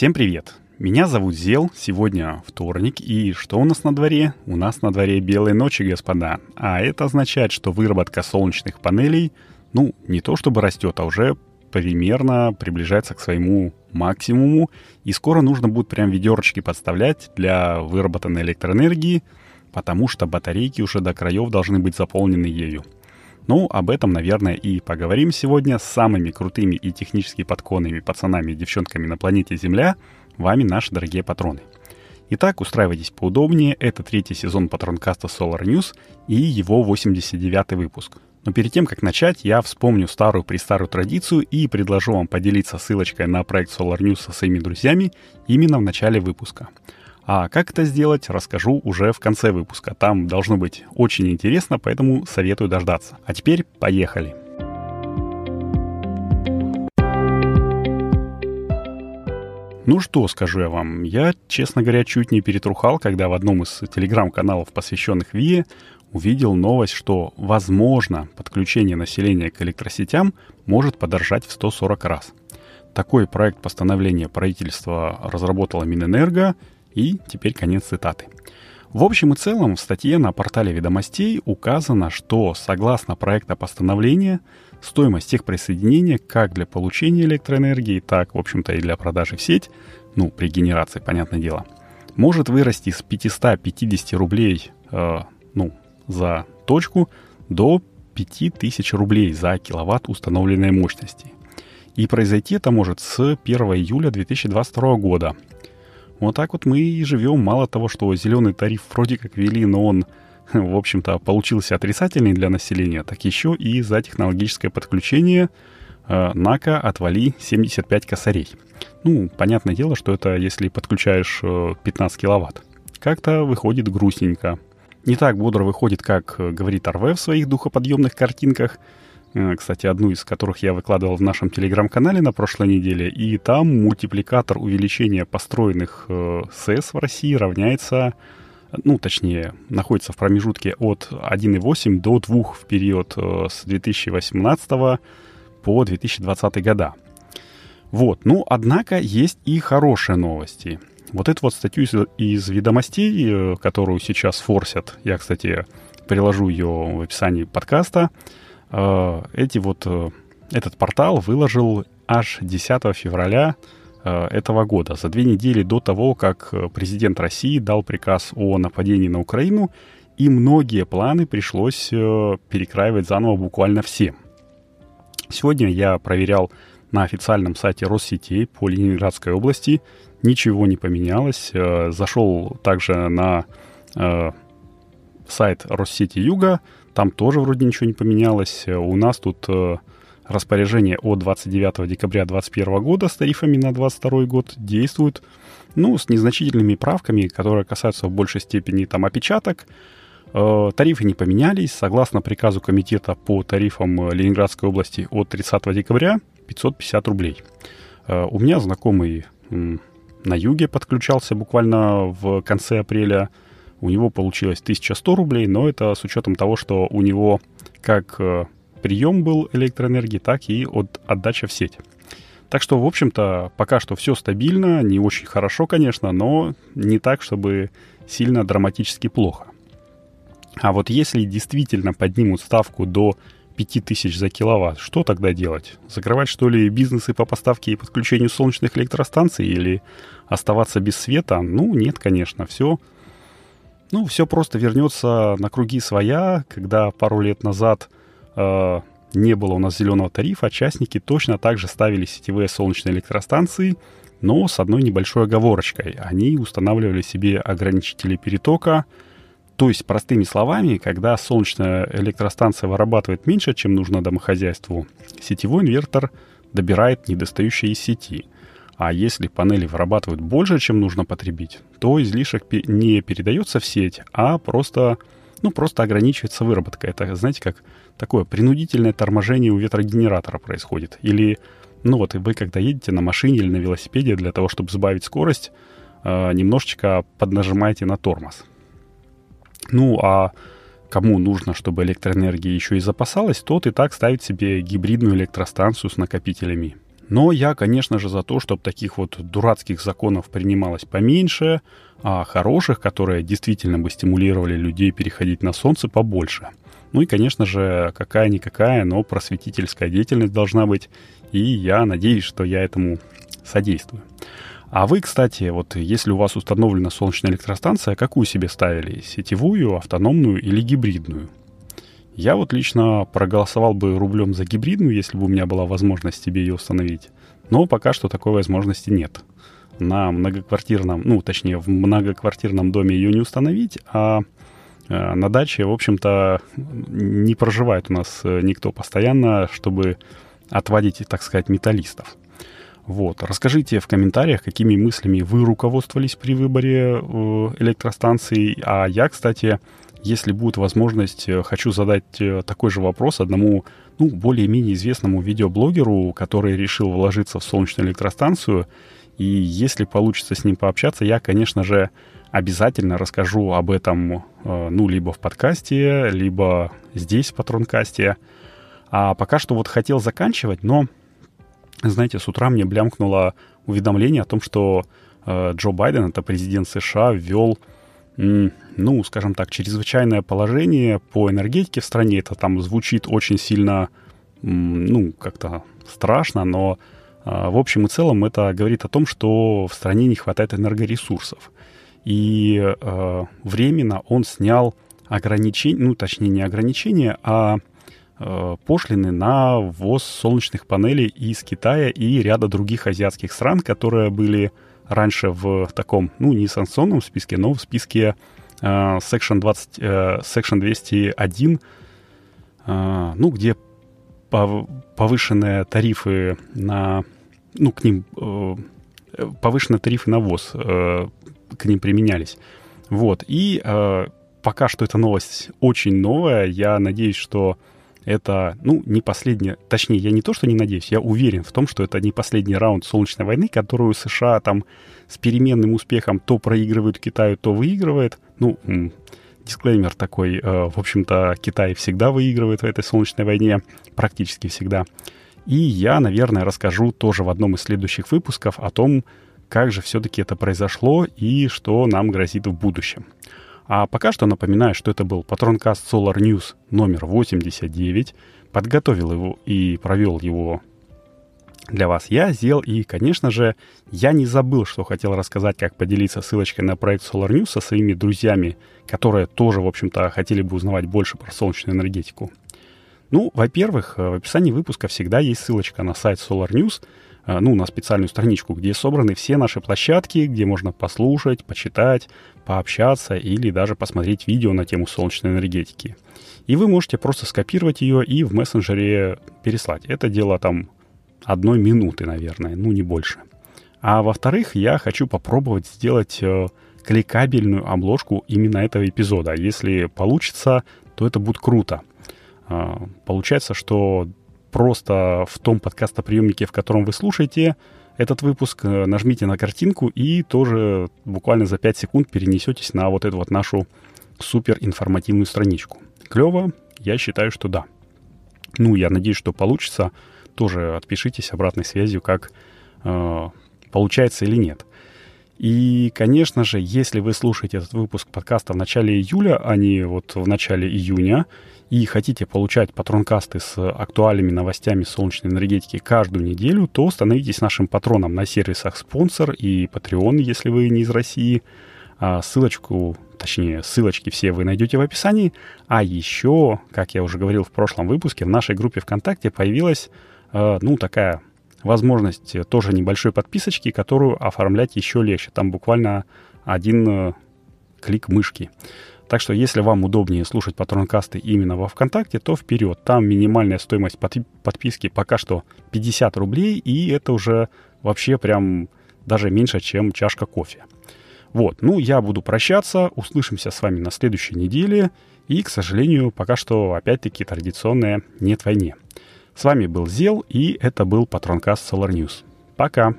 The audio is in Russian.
Всем привет! Меня зовут Зел, сегодня вторник, и что у нас на дворе? У нас на дворе белые ночи, господа. А это означает, что выработка солнечных панелей, ну, не то чтобы растет, а уже примерно приближается к своему максимуму, и скоро нужно будет прям ведерочки подставлять для выработанной электроэнергии, потому что батарейки уже до краев должны быть заполнены ею. Ну, об этом, наверное, и поговорим сегодня с самыми крутыми и технически подконными пацанами и девчонками на планете Земля, вами наши дорогие патроны. Итак, устраивайтесь поудобнее, это третий сезон патронкаста Solar News и его 89 выпуск. Но перед тем, как начать, я вспомню старую-престарую традицию и предложу вам поделиться ссылочкой на проект Solar News со своими друзьями именно в начале выпуска – а как это сделать, расскажу уже в конце выпуска. Там должно быть очень интересно, поэтому советую дождаться. А теперь поехали. Ну что, скажу я вам, я, честно говоря, чуть не перетрухал, когда в одном из телеграм-каналов, посвященных ВИЭ, увидел новость, что, возможно, подключение населения к электросетям может подорожать в 140 раз. Такой проект постановления правительства разработала Минэнерго – и теперь конец цитаты. В общем и целом в статье на портале ведомостей указано, что согласно проекта постановления стоимость тех присоединения как для получения электроэнергии, так, в общем-то, и для продажи в сеть, ну, при генерации, понятное дело, может вырасти с 550 рублей, э, ну, за точку до 5000 рублей за киловатт установленной мощности. И произойти это может с 1 июля 2022 года, вот так вот мы и живем. Мало того, что зеленый тариф вроде как ввели, но он, в общем-то, получился отрицательный для населения, так еще и за технологическое подключение э, НАКа отвали 75 косарей. Ну, понятное дело, что это если подключаешь э, 15 киловатт. Как-то выходит грустненько. Не так бодро выходит, как э, говорит Арве в своих духоподъемных картинках – Э, кстати, одну из которых я выкладывал в нашем телеграм-канале на прошлой неделе, и там мультипликатор увеличения построенных э, СЭС в России равняется, ну, точнее, находится в промежутке от 1,8 до 2 в период э, с 2018 по 2020 года. Вот, ну, однако есть и хорошие новости. Вот эту вот статью из, из ведомостей, которую сейчас форсят, я, кстати, приложу ее в описании подкаста, Э, эти вот, э, этот портал выложил аж 10 февраля э, этого года, за две недели до того, как президент России дал приказ о нападении на Украину, и многие планы пришлось перекраивать заново буквально все. Сегодня я проверял на официальном сайте Россетей по Ленинградской области, ничего не поменялось. Зашел также на сайт Россети Юга, там тоже вроде ничего не поменялось. У нас тут э, распоряжение от 29 декабря 2021 года с тарифами на 2022 год действует, ну, с незначительными правками, которые касаются в большей степени там опечаток. Э, тарифы не поменялись. Согласно приказу комитета по тарифам Ленинградской области от 30 декабря 550 рублей. Э, у меня знакомый на юге подключался буквально в конце апреля у него получилось 1100 рублей, но это с учетом того, что у него как э, прием был электроэнергии, так и от отдача в сеть. Так что, в общем-то, пока что все стабильно, не очень хорошо, конечно, но не так, чтобы сильно драматически плохо. А вот если действительно поднимут ставку до 5000 за киловатт, что тогда делать? Закрывать, что ли, бизнесы по поставке и подключению солнечных электростанций или оставаться без света? Ну, нет, конечно, все ну, все просто вернется на круги своя, когда пару лет назад э, не было у нас зеленого тарифа, частники точно так же ставили сетевые солнечные электростанции, но с одной небольшой оговорочкой. Они устанавливали себе ограничители перетока, то есть, простыми словами, когда солнечная электростанция вырабатывает меньше, чем нужно домохозяйству, сетевой инвертор добирает недостающие из сети – а если панели вырабатывают больше, чем нужно потребить, то излишек не передается в сеть, а просто, ну, просто ограничивается выработка. Это, знаете, как такое принудительное торможение у ветрогенератора происходит. Или, ну вот, и вы когда едете на машине или на велосипеде для того, чтобы сбавить скорость, э, немножечко поднажимаете на тормоз. Ну, а кому нужно, чтобы электроэнергия еще и запасалась, тот и так ставит себе гибридную электростанцию с накопителями Но я, конечно же, за то, чтобы таких вот дурацких законов принималось поменьше, а хороших, которые действительно бы стимулировали людей переходить на солнце, побольше. Ну и, конечно же, какая-никакая, но просветительская деятельность должна быть, и я надеюсь, что я этому содействую. А вы, кстати, вот если у вас установлена солнечная электростанция, какую себе ставили? Сетевую, автономную или гибридную? Я вот лично проголосовал бы рублем за гибридную, если бы у меня была возможность себе ее установить. Но пока что такой возможности нет. На многоквартирном, ну, точнее, в многоквартирном доме ее не установить, а э, на даче, в общем-то, не проживает у нас э, никто постоянно, чтобы отводить, так сказать, металлистов. Вот. Расскажите в комментариях, какими мыслями вы руководствовались при выборе э, электростанции. А я, кстати, если будет возможность, э, хочу задать э, такой же вопрос одному, ну, более-менее известному видеоблогеру, который решил вложиться в солнечную электростанцию. И если получится с ним пообщаться, я, конечно же, обязательно расскажу об этом, ну, либо в подкасте, либо здесь, в Патронкасте. А пока что вот хотел заканчивать, но знаете, с утра мне блямкнуло уведомление о том, что э, Джо Байден, это президент США, ввел, ну, скажем так, чрезвычайное положение по энергетике в стране. Это там звучит очень сильно, ну, как-то страшно, но э, в общем и целом это говорит о том, что в стране не хватает энергоресурсов. И э, временно он снял ограничения, ну, точнее, не ограничения, а Э, пошлины на ввоз солнечных панелей из Китая и ряда других азиатских стран, которые были раньше в таком, ну, не санкционном списке, но в списке э, Section, 20, э, Section 201, э, ну, где повышенные тарифы на, ну, к ним, э, повышенные тарифы на ввоз э, к ним применялись. Вот, и э, пока что эта новость очень новая, я надеюсь, что это, ну, не последний, точнее, я не то, что не надеюсь, я уверен в том, что это не последний раунд солнечной войны, которую США там с переменным успехом то проигрывают Китаю, то выигрывает. Ну, дисклеймер такой, э, в общем-то, Китай всегда выигрывает в этой солнечной войне, практически всегда. И я, наверное, расскажу тоже в одном из следующих выпусков о том, как же все-таки это произошло и что нам грозит в будущем. А пока что напоминаю, что это был Патронкаст Solar News номер 89. Подготовил его и провел его для вас я, Зел, и, конечно же, я не забыл, что хотел рассказать, как поделиться ссылочкой на проект Solar News со своими друзьями, которые тоже, в общем-то, хотели бы узнавать больше про солнечную энергетику. Ну, во-первых, в описании выпуска всегда есть ссылочка на сайт Solar News — Э, ну, на специальную страничку, где собраны все наши площадки, где можно послушать, почитать, пообщаться или даже посмотреть видео на тему солнечной энергетики. И вы можете просто скопировать ее и в мессенджере переслать. Это дело там одной минуты, наверное, ну не больше. А во-вторых, я хочу попробовать сделать э, кликабельную обложку именно этого эпизода. Если получится, то это будет круто. Э, получается, что просто в том подкастоприемнике, в котором вы слушаете этот выпуск, э, нажмите на картинку и тоже буквально за 5 секунд перенесетесь на вот эту вот нашу супер информативную страничку. Клево? Я считаю, что да. Ну, я надеюсь, что получится. Тоже отпишитесь обратной связью, как э, получается или нет. И, конечно же, если вы слушаете этот выпуск подкаста в начале июля, а не вот в начале июня, и хотите получать патронкасты с актуальными новостями солнечной энергетики каждую неделю, то становитесь нашим патроном на сервисах спонсор и Patreon, если вы не из России. А ссылочку, точнее, ссылочки все вы найдете в описании. А еще, как я уже говорил в прошлом выпуске, в нашей группе ВКонтакте появилась, э, ну, такая возможность тоже небольшой подписочки, которую оформлять еще легче. Там буквально один э, клик мышки. Так что, если вам удобнее слушать патронкасты именно во ВКонтакте, то вперед. Там минимальная стоимость подписки пока что 50 рублей, и это уже вообще прям даже меньше, чем чашка кофе. Вот, ну, я буду прощаться, услышимся с вами на следующей неделе, и, к сожалению, пока что, опять-таки, традиционная «Нет войне». С вами был Зел, и это был Патронкаст Solar News. Пока!